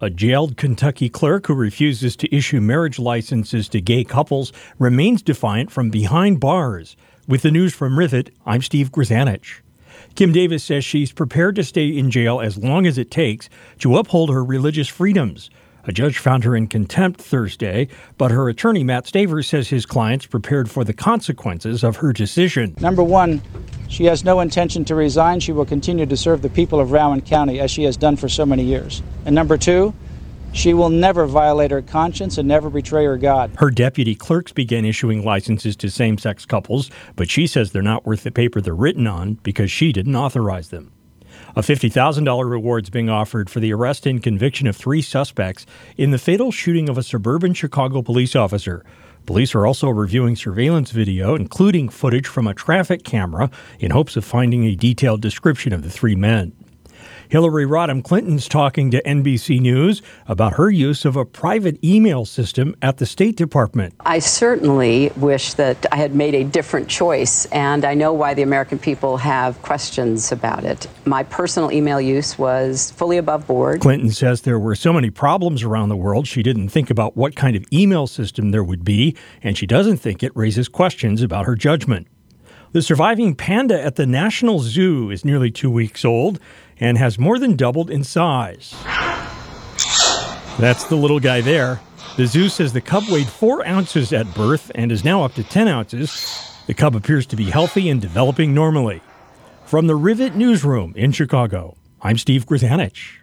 A jailed Kentucky clerk who refuses to issue marriage licenses to gay couples remains defiant from behind bars. With the news from Rivet, I'm Steve Grzanich. Kim Davis says she's prepared to stay in jail as long as it takes to uphold her religious freedoms. A judge found her in contempt Thursday, but her attorney, Mat Staver, says his client's prepared for the consequences of her decision. Number one, she has no intention to resign. She will continue to serve the people of Rowan County as she has done for so many years. And number two, she will never violate her conscience and never betray her God. Her deputy clerks began issuing licenses to same sex couples, but she says they're not worth the paper they're written on because she didn't authorize them. A $50,000 reward is being offered for the arrest and conviction of three suspects in the fatal shooting of a suburban Chicago police officer. Police are also reviewing surveillance video, including footage from a traffic camera, in hopes of finding a detailed description of the three men. Hillary Rodham Clinton's talking to NBC News about her use of a private email system at the State Department. I certainly wish that I had made a different choice, and I know why the American people have questions about it. My personal email use was fully above board. Clinton says there were so many problems around the world, she didn't think about what kind of email system there would be, and she doesn't think it raises questions about her judgment. The surviving panda at the National Zoo is nearly two weeks old and has more than doubled in size. That's the little guy there. The zoo says the cub weighed four ounces at birth and is now up to 10 ounces. The cub appears to be healthy and developing normally. From the Rivet Newsroom in Chicago, I'm Steve Grzanich.